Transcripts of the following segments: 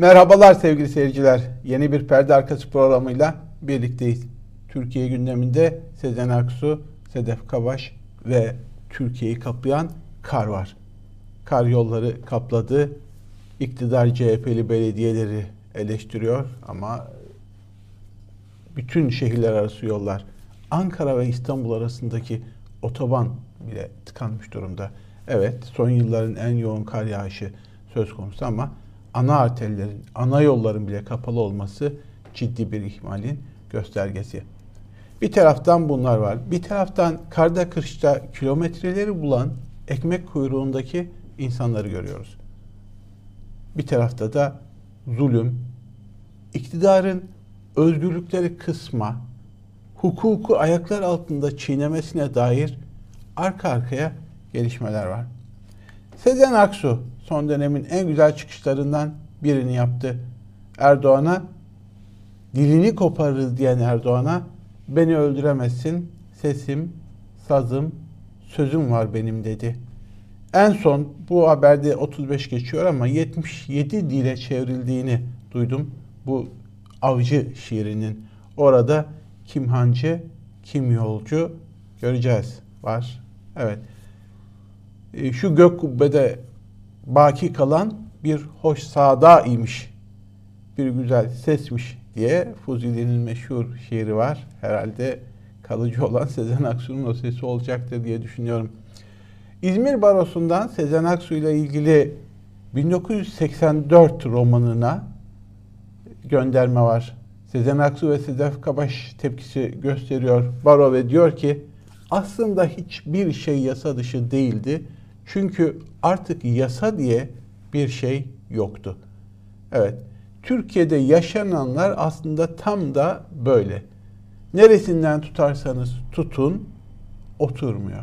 Merhabalar sevgili seyirciler. Yeni bir perde arkası programıyla birlikteyiz. Türkiye gündeminde Sezen Aksu, Sedef Kabaş ve Türkiye'yi kaplayan kar var. Kar yolları kapladı. İktidar CHP'li belediyeleri eleştiriyor ama bütün şehirler arası yollar Ankara ve İstanbul arasındaki otoban bile tıkanmış durumda. Evet son yılların en yoğun kar yağışı söz konusu ama ana arterlerin, ana yolların bile kapalı olması ciddi bir ihmalin göstergesi. Bir taraftan bunlar var. Bir taraftan karda kışta kilometreleri bulan ekmek kuyruğundaki insanları görüyoruz. Bir tarafta da zulüm, iktidarın özgürlükleri kısma, hukuku ayaklar altında çiğnemesine dair arka arkaya gelişmeler var. Sezen Aksu son dönemin en güzel çıkışlarından birini yaptı. Erdoğan'a dilini koparırız diyen Erdoğan'a beni öldüremezsin, sesim, sazım, sözüm var benim dedi. En son bu haberde 35 geçiyor ama 77 dile çevrildiğini duydum. Bu avcı şiirinin orada kim hancı, kim yolcu göreceğiz var. Evet. E, şu gök kubbede baki kalan bir hoş sada imiş. Bir güzel sesmiş diye Fuzili'nin meşhur şiiri var. Herhalde kalıcı olan Sezen Aksu'nun o sesi olacaktır diye düşünüyorum. İzmir Barosu'ndan Sezen Aksu ile ilgili 1984 romanına gönderme var. Sezen Aksu ve Sedef Kabaş tepkisi gösteriyor baro ve diyor ki aslında hiçbir şey yasa dışı değildi. Çünkü artık yasa diye bir şey yoktu. Evet, Türkiye'de yaşananlar aslında tam da böyle. Neresinden tutarsanız tutun, oturmuyor.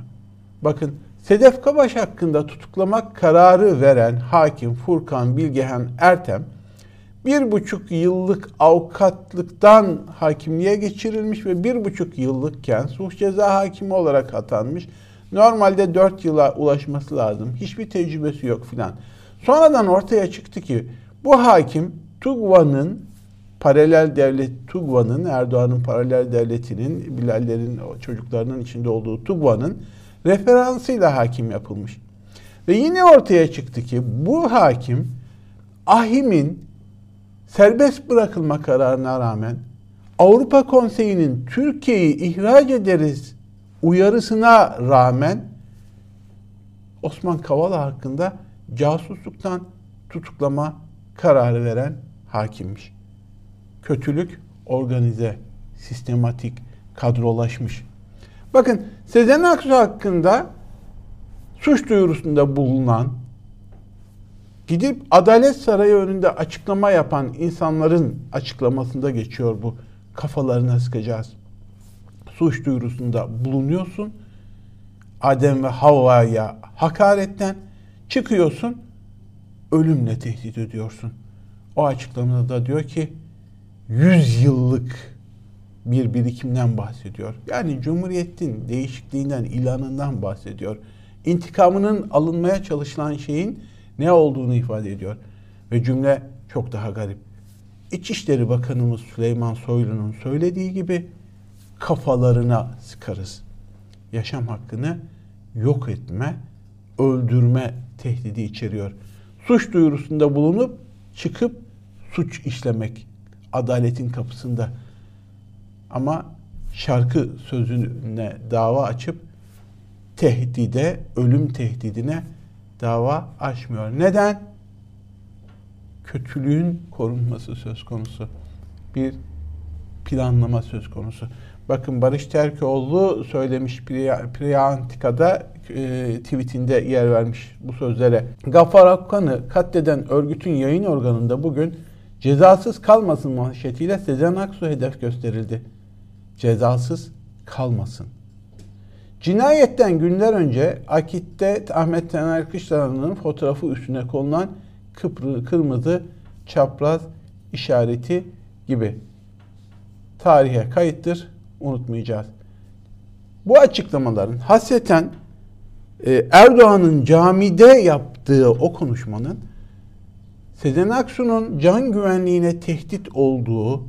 Bakın Sedef Kabaş hakkında tutuklamak kararı veren hakim Furkan Bilgehan Ertem, bir buçuk yıllık avukatlıktan hakimliğe geçirilmiş ve bir buçuk yıllıkken suç ceza hakimi olarak atanmış. Normalde dört yıla ulaşması lazım. Hiçbir tecrübesi yok filan. Sonradan ortaya çıktı ki bu hakim Tugva'nın paralel devlet Tugva'nın Erdoğan'ın paralel devletinin Bilallerin çocuklarının içinde olduğu Tugva'nın referansıyla hakim yapılmış. Ve yine ortaya çıktı ki bu hakim Ahim'in serbest bırakılma kararına rağmen Avrupa Konseyi'nin Türkiye'yi ihraç ederiz uyarısına rağmen Osman Kavala hakkında casusluktan tutuklama kararı veren hakimmiş. Kötülük organize, sistematik, kadrolaşmış. Bakın Sezen Aksu hakkında suç duyurusunda bulunan gidip Adalet Sarayı önünde açıklama yapan insanların açıklamasında geçiyor bu. Kafalarına sıkacağız. Suç duyurusunda bulunuyorsun. Adem ve Havva'ya hakaretten çıkıyorsun. Ölümle tehdit ediyorsun. O açıklamada da diyor ki 100 yıllık bir birikimden bahsediyor. Yani Cumhuriyet'in değişikliğinden, ilanından bahsediyor. İntikamının alınmaya çalışılan şeyin ne olduğunu ifade ediyor. Ve cümle çok daha garip. İçişleri Bakanımız Süleyman Soylu'nun söylediği gibi kafalarına sıkarız. Yaşam hakkını yok etme, öldürme tehdidi içeriyor. Suç duyurusunda bulunup çıkıp suç işlemek adaletin kapısında. Ama şarkı sözüne dava açıp tehdide, ölüm tehdidine dava açmıyor. Neden? Kötülüğün korunması söz konusu. Bir planlama söz konusu. Bakın Barış Terkoğlu söylemiş Priyantika'da e, tweetinde yer vermiş bu sözlere. Gaffar Akkan'ı katleden örgütün yayın organında bugün cezasız kalmasın manşetiyle Sezen Aksu hedef gösterildi. Cezasız kalmasın. Cinayetten günler önce Akit'te Ahmet Taner Kışlaran'ın fotoğrafı üstüne konulan kıpır, kırmızı çapraz işareti gibi. Tarihe kayıttır, unutmayacağız. Bu açıklamaların hasreten e, Erdoğan'ın camide yaptığı o konuşmanın Sezen Aksu'nun can güvenliğine tehdit olduğu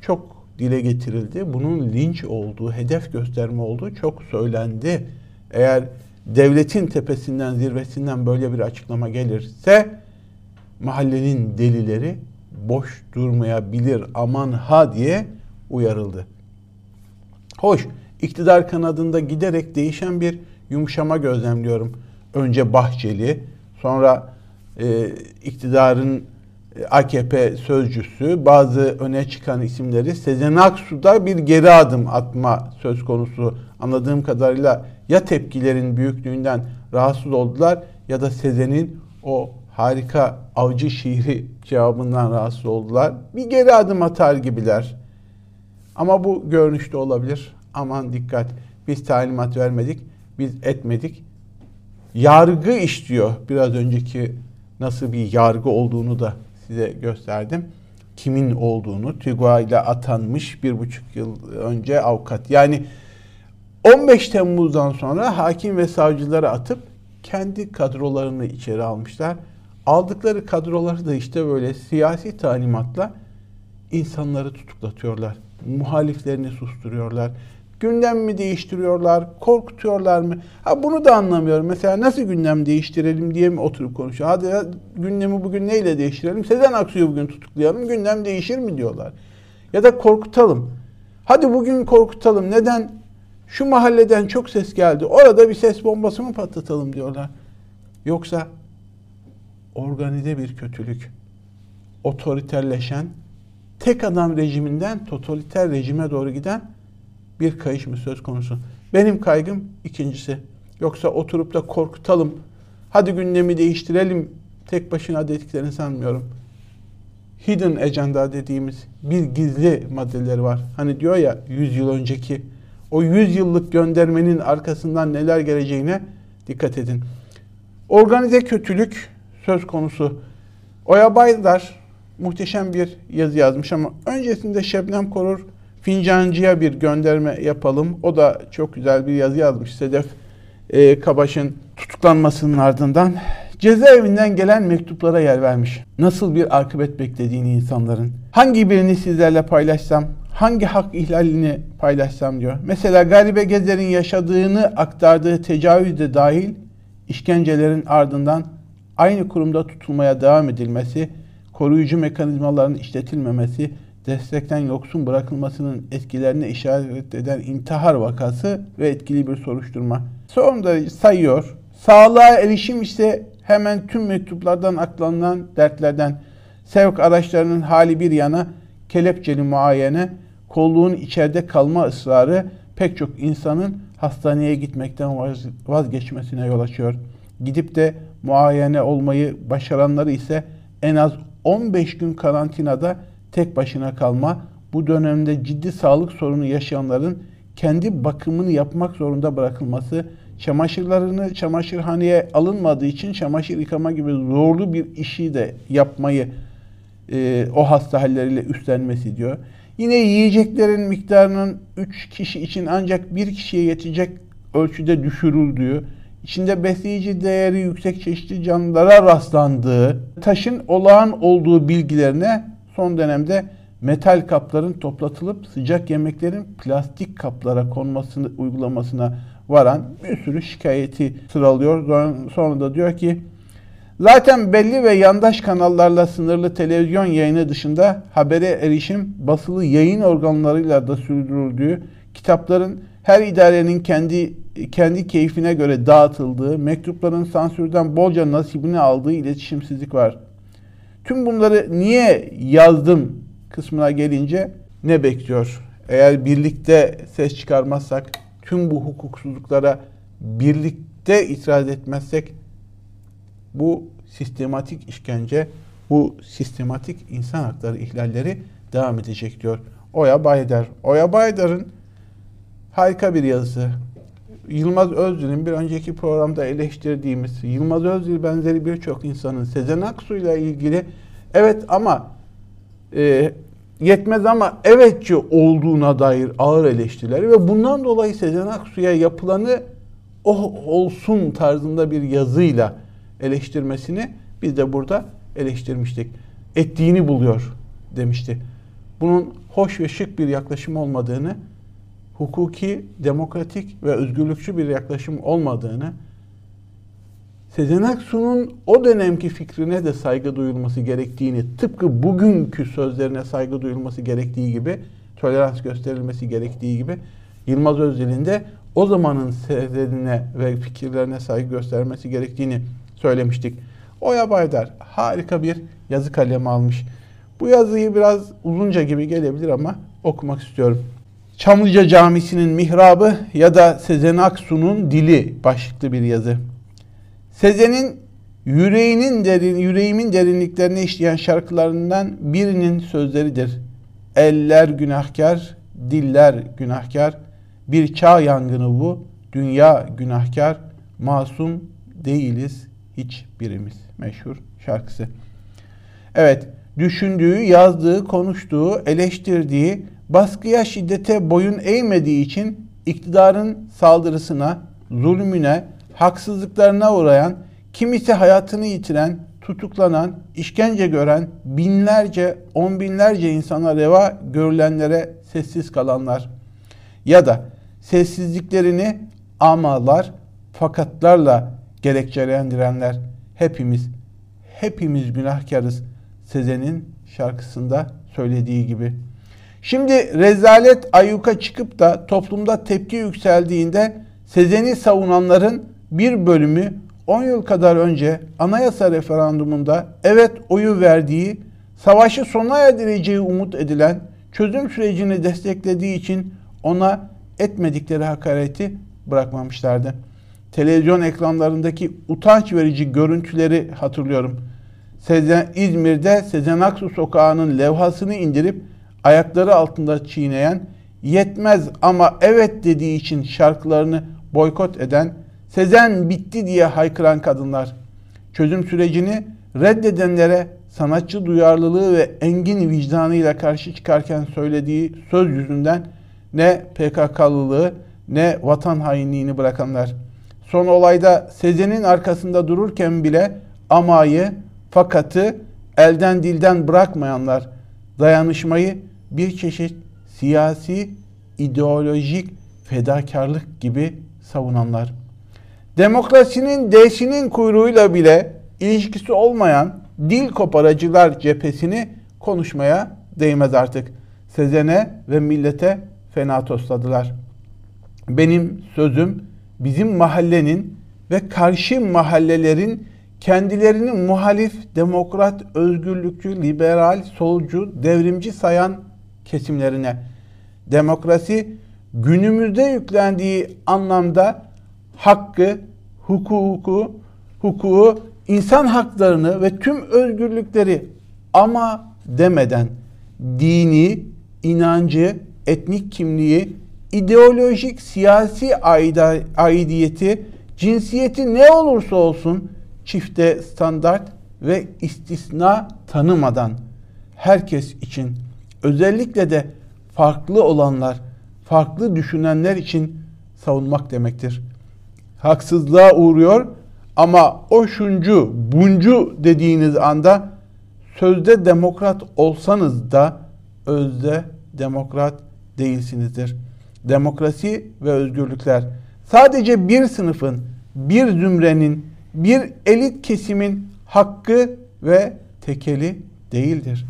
çok dile getirildi. Bunun linç olduğu, hedef gösterme olduğu çok söylendi. Eğer devletin tepesinden, zirvesinden böyle bir açıklama gelirse mahallenin delileri boş durmayabilir aman ha diye uyarıldı. Hoş, iktidar kanadında giderek değişen bir yumuşama gözlemliyorum. Önce Bahçeli, sonra e, iktidarın e, AKP sözcüsü, bazı öne çıkan isimleri Sezen Aksu'da bir geri adım atma söz konusu. Anladığım kadarıyla ya tepkilerin büyüklüğünden rahatsız oldular ya da Sezen'in o harika avcı şiiri cevabından rahatsız oldular. Bir geri adım atar gibiler. Ama bu görünüşte olabilir. Aman dikkat. Biz talimat vermedik, biz etmedik. Yargı işliyor. Biraz önceki nasıl bir yargı olduğunu da size gösterdim. Kimin olduğunu TÜGVA ile atanmış bir buçuk yıl önce avukat. Yani 15 Temmuz'dan sonra hakim ve savcıları atıp kendi kadrolarını içeri almışlar. Aldıkları kadroları da işte böyle siyasi talimatla insanları tutuklatıyorlar. Muhaliflerini susturuyorlar. Gündem mi değiştiriyorlar, korkutuyorlar mı? Ha bunu da anlamıyorum. Mesela nasıl gündem değiştirelim diye mi oturup konuşuyor? Hadi ya, gündemi bugün neyle değiştirelim? Sezen Aksu'yu bugün tutuklayalım. Gündem değişir mi diyorlar. Ya da korkutalım. Hadi bugün korkutalım. Neden? Şu mahalleden çok ses geldi. Orada bir ses bombası mı patlatalım diyorlar. Yoksa organize bir kötülük, otoriterleşen, tek adam rejiminden totaliter rejime doğru giden bir kayış mı söz konusu? Benim kaygım ikincisi. Yoksa oturup da korkutalım, hadi gündemi değiştirelim tek başına dediklerini sanmıyorum. Hidden agenda dediğimiz bir gizli maddeleri var. Hani diyor ya 100 yıl önceki o 100 yıllık göndermenin arkasından neler geleceğine dikkat edin. Organize kötülük söz konusu. Oya Baydar muhteşem bir yazı yazmış ama öncesinde Şebnem Korur Fincancı'ya bir gönderme yapalım. O da çok güzel bir yazı yazmış. Sedef e, Kabaş'ın tutuklanmasının ardından cezaevinden gelen mektuplara yer vermiş. Nasıl bir akıbet beklediğini insanların. Hangi birini sizlerle paylaşsam, hangi hak ihlalini paylaşsam diyor. Mesela Garibe Gezer'in yaşadığını aktardığı tecavüz de dahil işkencelerin ardından aynı kurumda tutulmaya devam edilmesi, koruyucu mekanizmaların işletilmemesi, destekten yoksun bırakılmasının etkilerine işaret eden intihar vakası ve etkili bir soruşturma. Sonra sayıyor. Sağlığa erişim ise hemen tüm mektuplardan aklanılan dertlerden sevk araçlarının hali bir yana kelepçeli muayene, kolluğun içeride kalma ısrarı pek çok insanın hastaneye gitmekten vazgeçmesine yol açıyor. Gidip de muayene olmayı başaranları ise en az 15 gün karantinada tek başına kalma, bu dönemde ciddi sağlık sorunu yaşayanların kendi bakımını yapmak zorunda bırakılması, çamaşırlarını çamaşırhaneye alınmadığı için çamaşır yıkama gibi zorlu bir işi de yapmayı e, o hasta halleriyle üstlenmesi diyor. Yine yiyeceklerin miktarının 3 kişi için ancak bir kişiye yetecek ölçüde düşürüldüğü, içinde besleyici değeri yüksek çeşitli canlılara rastlandığı, taşın olağan olduğu bilgilerine son dönemde metal kapların toplatılıp sıcak yemeklerin plastik kaplara konmasını uygulamasına varan bir sürü şikayeti sıralıyor. Sonra da diyor ki zaten belli ve yandaş kanallarla sınırlı televizyon yayını dışında habere erişim basılı yayın organlarıyla da sürdürüldüğü, kitapların her idarenin kendi kendi keyfine göre dağıtıldığı, mektupların sansürden bolca nasibini aldığı iletişimsizlik var. Tüm bunları niye yazdım kısmına gelince ne bekliyor? Eğer birlikte ses çıkarmazsak, tüm bu hukuksuzluklara birlikte itiraz etmezsek bu sistematik işkence, bu sistematik insan hakları ihlalleri devam edecek diyor. Oya Baydar. Oya Baydar'ın harika bir yazısı. Yılmaz Özdil'in bir önceki programda eleştirdiğimiz Yılmaz Özdil benzeri birçok insanın Sezen Aksu ile ilgili evet ama e, yetmez ama evetçi olduğuna dair ağır eleştirileri ve bundan dolayı Sezen Aksu'ya yapılanı o olsun tarzında bir yazıyla eleştirmesini biz de burada eleştirmiştik. Ettiğini buluyor demişti. Bunun hoş ve şık bir yaklaşım olmadığını, hukuki, demokratik ve özgürlükçü bir yaklaşım olmadığını, Sezen Aksu'nun o dönemki fikrine de saygı duyulması gerektiğini, tıpkı bugünkü sözlerine saygı duyulması gerektiği gibi, tolerans gösterilmesi gerektiği gibi, Yılmaz Özdil'in de o zamanın Sezen'ine ve fikirlerine saygı göstermesi gerektiğini söylemiştik. Oya Baydar harika bir yazı kalemi almış. Bu yazıyı biraz uzunca gibi gelebilir ama okumak istiyorum. Çamlıca Camisi'nin mihrabı ya da Sezen Aksu'nun dili başlıklı bir yazı. Sezen'in yüreğinin derin, yüreğimin derinliklerine işleyen şarkılarından birinin sözleridir. Eller günahkar, diller günahkar, bir çağ yangını bu, dünya günahkar, masum değiliz hiçbirimiz. Meşhur şarkısı. Evet, düşündüğü, yazdığı, konuştuğu, eleştirdiği, baskıya, şiddete boyun eğmediği için iktidarın saldırısına, zulmüne, haksızlıklarına uğrayan, kimisi hayatını yitiren, tutuklanan, işkence gören, binlerce, on binlerce insana reva görülenlere sessiz kalanlar ya da sessizliklerini amalar, fakatlarla gerekçelendirenler hepimiz, hepimiz günahkarız Sezen'in şarkısında söylediği gibi. Şimdi rezalet ayyuka çıkıp da toplumda tepki yükseldiğinde Sezen'i savunanların bir bölümü 10 yıl kadar önce anayasa referandumunda evet oyu verdiği, savaşı sona erdireceği umut edilen, çözüm sürecini desteklediği için ona etmedikleri hakareti bırakmamışlardı. Televizyon ekranlarındaki utanç verici görüntüleri hatırlıyorum. Sezen, İzmir'de Sezen Aksu sokağının levhasını indirip ayakları altında çiğneyen, yetmez ama evet dediği için şarkılarını boykot eden, Sezen bitti diye haykıran kadınlar. Çözüm sürecini reddedenlere sanatçı duyarlılığı ve engin vicdanıyla karşı çıkarken söylediği söz yüzünden ne PKK'lılığı ne vatan hainliğini bırakanlar. Son olayda Sezen'in arkasında dururken bile amayı, fakatı elden dilden bırakmayanlar, dayanışmayı bir çeşit siyasi, ideolojik fedakarlık gibi savunanlar. Demokrasinin değişinin kuyruğuyla bile ilişkisi olmayan dil koparacılar cephesini konuşmaya değmez artık. Sezen'e ve millete fena tosladılar. Benim sözüm bizim mahallenin ve karşı mahallelerin kendilerini muhalif, demokrat, özgürlükçü, liberal, solcu, devrimci sayan kesimlerine. Demokrasi günümüzde yüklendiği anlamda hakkı, hukuku, hukuku, insan haklarını ve tüm özgürlükleri ama demeden dini, inancı, etnik kimliği, ideolojik, siyasi aidiyeti, cinsiyeti ne olursa olsun çifte standart ve istisna tanımadan herkes için özellikle de farklı olanlar, farklı düşünenler için savunmak demektir. Haksızlığa uğruyor ama o şuncu, buncu dediğiniz anda sözde demokrat olsanız da özde demokrat değilsinizdir. Demokrasi ve özgürlükler sadece bir sınıfın, bir zümrenin, bir elit kesimin hakkı ve tekeli değildir.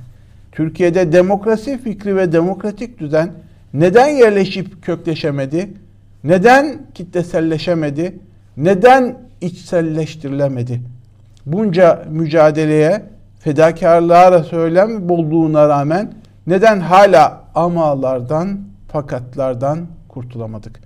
Türkiye'de demokrasi fikri ve demokratik düzen neden yerleşip kökleşemedi? Neden kitleselleşemedi? Neden içselleştirilemedi? Bunca mücadeleye, fedakarlığa söylem bulduğuna rağmen neden hala amalardan, fakatlardan kurtulamadık?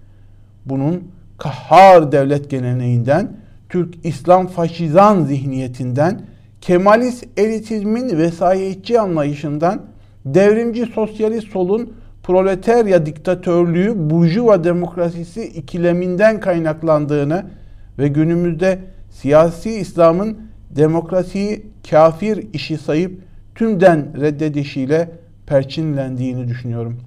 Bunun kahhar devlet geleneğinden, Türk İslam faşizan zihniyetinden, Kemalist elitizmin vesayetçi anlayışından, devrimci sosyalist solun proletarya diktatörlüğü, burjuva demokrasisi ikileminden kaynaklandığını ve günümüzde siyasi İslam'ın demokrasiyi kafir işi sayıp tümden reddedişiyle perçinlendiğini düşünüyorum.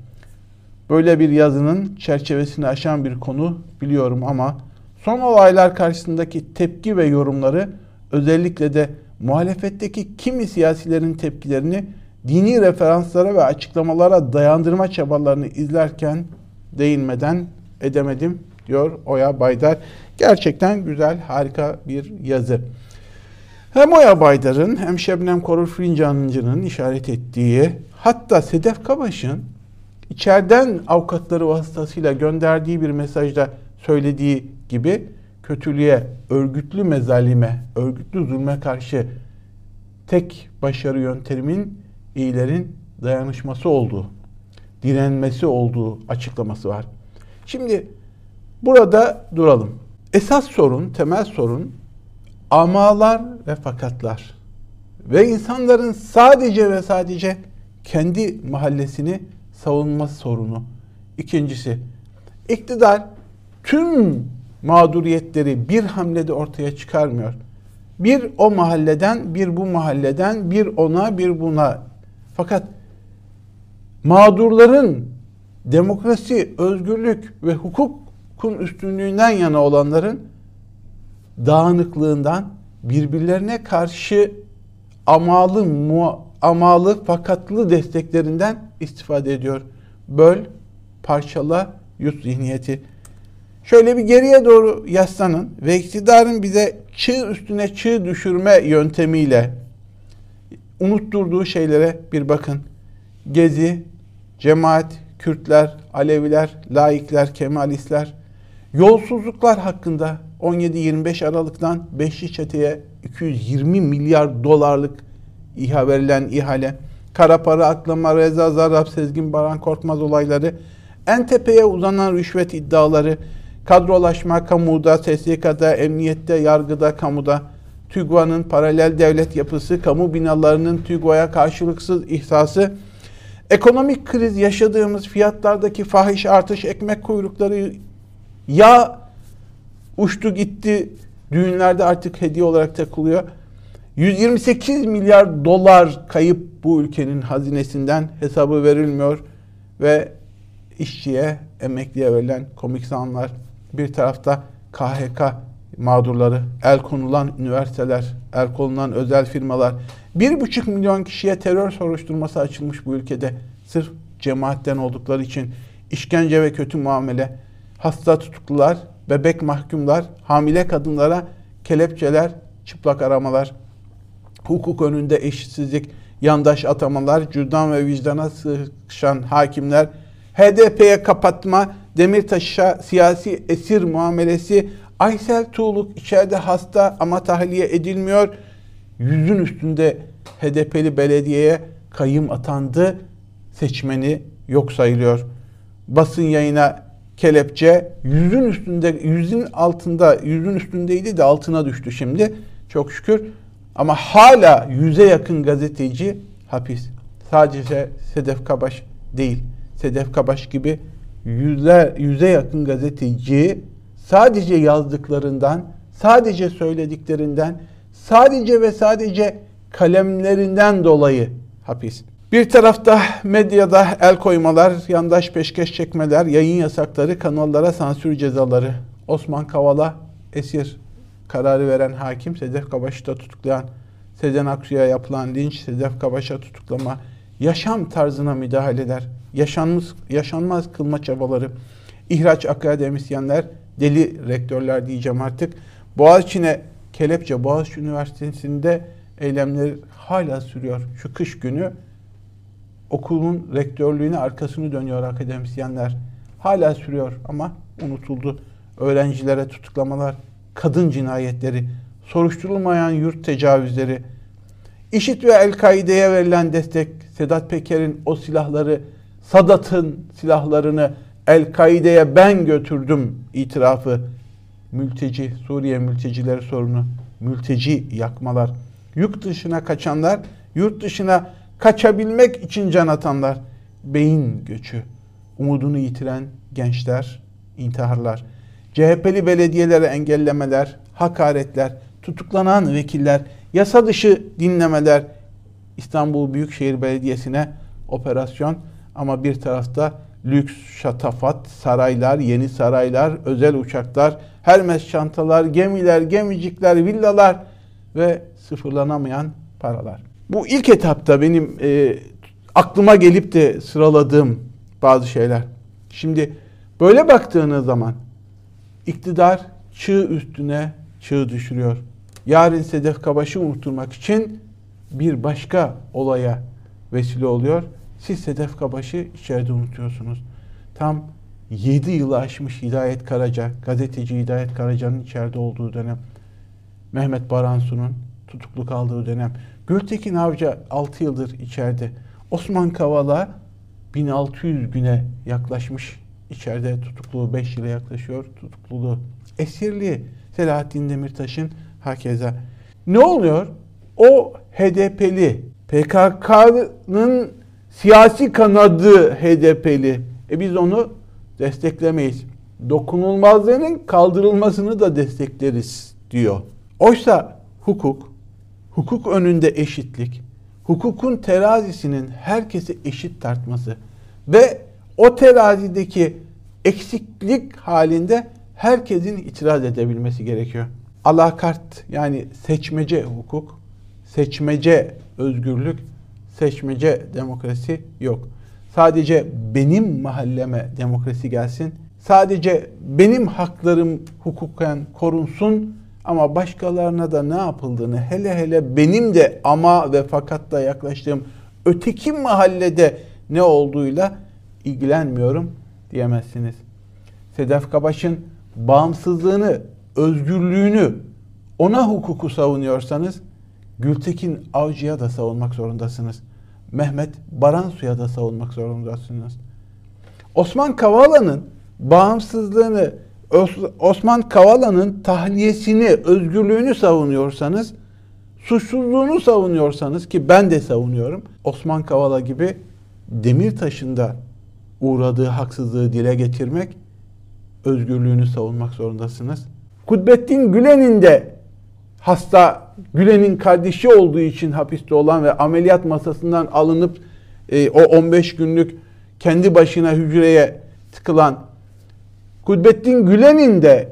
Böyle bir yazının çerçevesini aşan bir konu biliyorum ama son olaylar karşısındaki tepki ve yorumları özellikle de muhalefetteki kimi siyasilerin tepkilerini dini referanslara ve açıklamalara dayandırma çabalarını izlerken değinmeden edemedim diyor Oya Baydar. Gerçekten güzel, harika bir yazı. Hem Oya Baydar'ın hem Şebnem Korur Fincancı'nın işaret ettiği hatta Sedef Kabaş'ın içeriden avukatları vasıtasıyla gönderdiği bir mesajda söylediği gibi kötülüğe, örgütlü mezalime, örgütlü zulme karşı tek başarı yöntemimin iyilerin dayanışması olduğu, direnmesi olduğu açıklaması var. Şimdi burada duralım. Esas sorun, temel sorun amalar ve fakatlar. Ve insanların sadece ve sadece kendi mahallesini savunma sorunu. İkincisi, iktidar tüm mağduriyetleri bir hamlede ortaya çıkarmıyor. Bir o mahalleden, bir bu mahalleden, bir ona, bir buna. Fakat mağdurların demokrasi, özgürlük ve hukukun üstünlüğünden yana olanların dağınıklığından birbirlerine karşı amalı, mu, amalı fakatlı desteklerinden istifade ediyor. Böl, parçala, yut zihniyeti. Şöyle bir geriye doğru yaslanın ve iktidarın bize çığ üstüne çığ düşürme yöntemiyle unutturduğu şeylere bir bakın. Gezi, cemaat, Kürtler, Aleviler, laikler, Kemalistler, yolsuzluklar hakkında 17-25 Aralık'tan Beşli Çete'ye 220 milyar dolarlık İHA verilen ihale, kara para aklama, Reza Zarrab, Sezgin Baran Korkmaz olayları, en tepeye uzanan rüşvet iddiaları, kadrolaşma kamuda, SSK'da, emniyette, yargıda, kamuda, TÜGVA'nın paralel devlet yapısı, kamu binalarının TÜGVA'ya karşılıksız ihsası, ekonomik kriz yaşadığımız fiyatlardaki fahiş artış, ekmek kuyrukları, ya uçtu gitti, düğünlerde artık hediye olarak takılıyor. 128 milyar dolar kayıp bu ülkenin hazinesinden hesabı verilmiyor ve işçiye, emekliye verilen komik zamlar bir tarafta KHK mağdurları, el konulan üniversiteler, el konulan özel firmalar, bir buçuk milyon kişiye terör soruşturması açılmış bu ülkede. Sırf cemaatten oldukları için işkence ve kötü muamele, hasta tutuklular, bebek mahkumlar, hamile kadınlara kelepçeler, çıplak aramalar, hukuk önünde eşitsizlik, yandaş atamalar, cüzdan ve vicdana sıkışan hakimler, HDP'ye kapatma, Demirtaş'a siyasi esir muamelesi, Aysel Tuğluk içeride hasta ama tahliye edilmiyor. Yüzün üstünde HDP'li belediyeye kayım atandı. Seçmeni yok sayılıyor. Basın yayına kelepçe yüzün üstünde, yüzün altında, yüzün üstündeydi de altına düştü şimdi. Çok şükür. Ama hala yüze yakın gazeteci hapis. Sadece Sedef Kabaş değil. Sedef Kabaş gibi yüze, yüze yakın gazeteci sadece yazdıklarından, sadece söylediklerinden, sadece ve sadece kalemlerinden dolayı hapis. Bir tarafta medyada el koymalar, yandaş peşkeş çekmeler, yayın yasakları, kanallara sansür cezaları. Osman Kavala esir kararı veren hakim Sedef Kabaş'ı da tutuklayan Sezen Aksu'ya yapılan linç, Sedef Kabaş'a tutuklama, yaşam tarzına müdahaleler, yaşanmaz, yaşanmaz kılma çabaları, ihraç akademisyenler, deli rektörler diyeceğim artık. Boğaziçi'ne kelepçe, Boğaziçi Üniversitesi'nde eylemler hala sürüyor. Şu kış günü okulun rektörlüğüne arkasını dönüyor akademisyenler. Hala sürüyor ama unutuldu. Öğrencilere tutuklamalar, kadın cinayetleri, soruşturulmayan yurt tecavüzleri, IŞİD ve El-Kaide'ye verilen destek, Sedat Peker'in o silahları, Sadat'ın silahlarını El-Kaide'ye ben götürdüm itirafı, mülteci, Suriye mültecileri sorunu, mülteci yakmalar, yurt dışına kaçanlar, yurt dışına kaçabilmek için can atanlar, beyin göçü, umudunu yitiren gençler, intiharlar, CHP'li belediyelere engellemeler, hakaretler, tutuklanan vekiller, yasa dışı dinlemeler, İstanbul Büyükşehir Belediyesi'ne operasyon ama bir tarafta lüks, şatafat, saraylar, yeni saraylar, özel uçaklar, Hermes çantalar, gemiler, gemicikler, villalar ve sıfırlanamayan paralar. Bu ilk etapta benim e, aklıma gelip de sıraladığım bazı şeyler. Şimdi böyle baktığınız zaman iktidar çığ üstüne çığ düşürüyor. Yarın Sedef Kabaş'ı unutturmak için bir başka olaya vesile oluyor. Siz Sedef Kabaş'ı içeride unutuyorsunuz. Tam 7 yılı aşmış Hidayet Karaca, gazeteci Hidayet Karaca'nın içeride olduğu dönem. Mehmet Baransu'nun tutuklu kaldığı dönem. Gültekin Avcı 6 yıldır içeride. Osman Kavala 1600 güne yaklaşmış içeride tutukluğu 5 yıla yaklaşıyor tutukluluğu. Esirliği Selahattin Demirtaş'ın hakeza. Ne oluyor? O HDP'li PKK'nın siyasi kanadı HDP'li. E biz onu desteklemeyiz. Dokunulmazlığının kaldırılmasını da destekleriz diyor. Oysa hukuk, hukuk önünde eşitlik, hukukun terazisinin herkese eşit tartması ve o terazideki eksiklik halinde herkesin itiraz edebilmesi gerekiyor. Alakart yani seçmece hukuk, seçmece özgürlük, seçmece demokrasi yok. Sadece benim mahalleme demokrasi gelsin. Sadece benim haklarım hukuken korunsun ama başkalarına da ne yapıldığını hele hele benim de ama ve fakatla yaklaştığım öteki mahallede ne olduğuyla ilgilenmiyorum diyemezsiniz. Sedef Kabaş'ın bağımsızlığını, özgürlüğünü, ona hukuku savunuyorsanız Gültekin Avcı'ya da savunmak zorundasınız. Mehmet Baransu'ya da savunmak zorundasınız. Osman Kavala'nın bağımsızlığını, Osman Kavala'nın tahliyesini, özgürlüğünü savunuyorsanız, suçsuzluğunu savunuyorsanız ki ben de savunuyorum. Osman Kavala gibi Demirtaş'ın uğradığı haksızlığı dile getirmek, özgürlüğünü savunmak zorundasınız. Kudbettin Gülen'in de hasta Gülen'in kardeşi olduğu için hapiste olan ve ameliyat masasından alınıp e, o 15 günlük kendi başına hücreye tıkılan Kudbettin Gülen'in de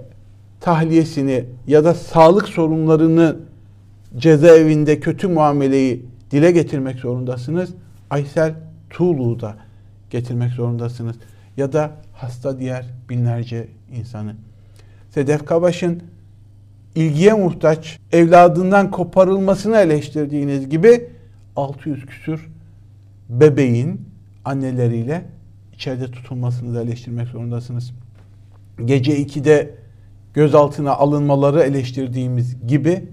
tahliyesini ya da sağlık sorunlarını cezaevinde kötü muameleyi dile getirmek zorundasınız. Aysel Tuğlu'yu da getirmek zorundasınız. Ya da hasta diğer binlerce insanı. Sedef Kabaş'ın ilgiye muhtaç evladından koparılmasını eleştirdiğiniz gibi 600 küsür bebeğin anneleriyle içeride tutulmasını da eleştirmek zorundasınız. Gece 2'de gözaltına alınmaları eleştirdiğimiz gibi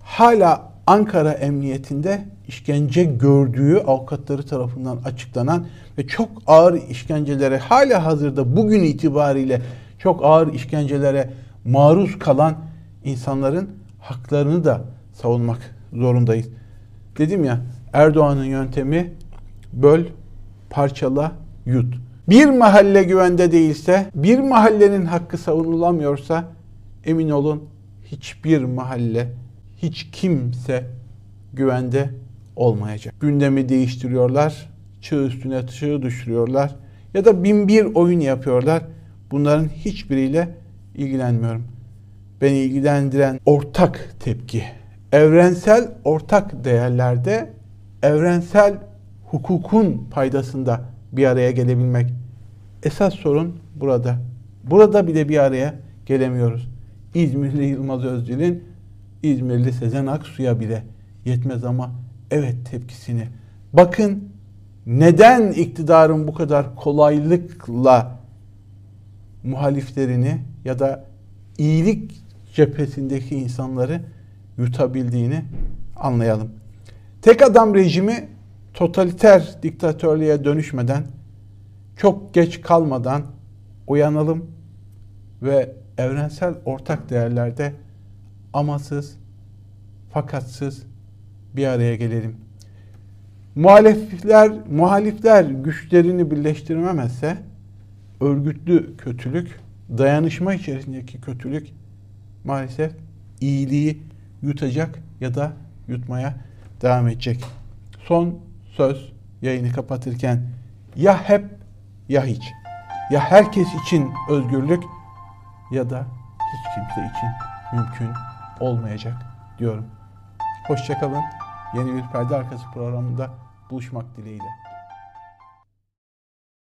hala Ankara Emniyetinde işkence gördüğü avukatları tarafından açıklanan ve çok ağır işkencelere hala hazırda bugün itibariyle çok ağır işkencelere maruz kalan insanların haklarını da savunmak zorundayız. Dedim ya Erdoğan'ın yöntemi böl, parçala, yut. Bir mahalle güvende değilse, bir mahallenin hakkı savunulamıyorsa emin olun hiçbir mahalle, hiç kimse güvende olmayacak. Gündemi değiştiriyorlar, çığ üstüne çığ düşürüyorlar ya da bin bir oyun yapıyorlar. Bunların hiçbiriyle ilgilenmiyorum. Beni ilgilendiren ortak tepki, evrensel ortak değerlerde, evrensel hukukun paydasında bir araya gelebilmek. Esas sorun burada. Burada bile bir araya gelemiyoruz. İzmirli Yılmaz Özdil'in İzmirli Sezen Aksu'ya bile yetmez ama evet tepkisini. Bakın neden iktidarın bu kadar kolaylıkla muhaliflerini ya da iyilik cephesindeki insanları yutabildiğini anlayalım. Tek adam rejimi totaliter diktatörlüğe dönüşmeden çok geç kalmadan uyanalım ve evrensel ortak değerlerde amasız, fakatsız bir araya gelelim. Muhalifler, muhalifler güçlerini birleştiremezse örgütlü kötülük, dayanışma içerisindeki kötülük maalesef iyiliği yutacak ya da yutmaya devam edecek. Son söz yayını kapatırken ya hep ya hiç. Ya herkes için özgürlük ya da hiç kimse için mümkün olmayacak diyorum. Hoşçakalın. Yeni bir perde arkası programında buluşmak dileğiyle.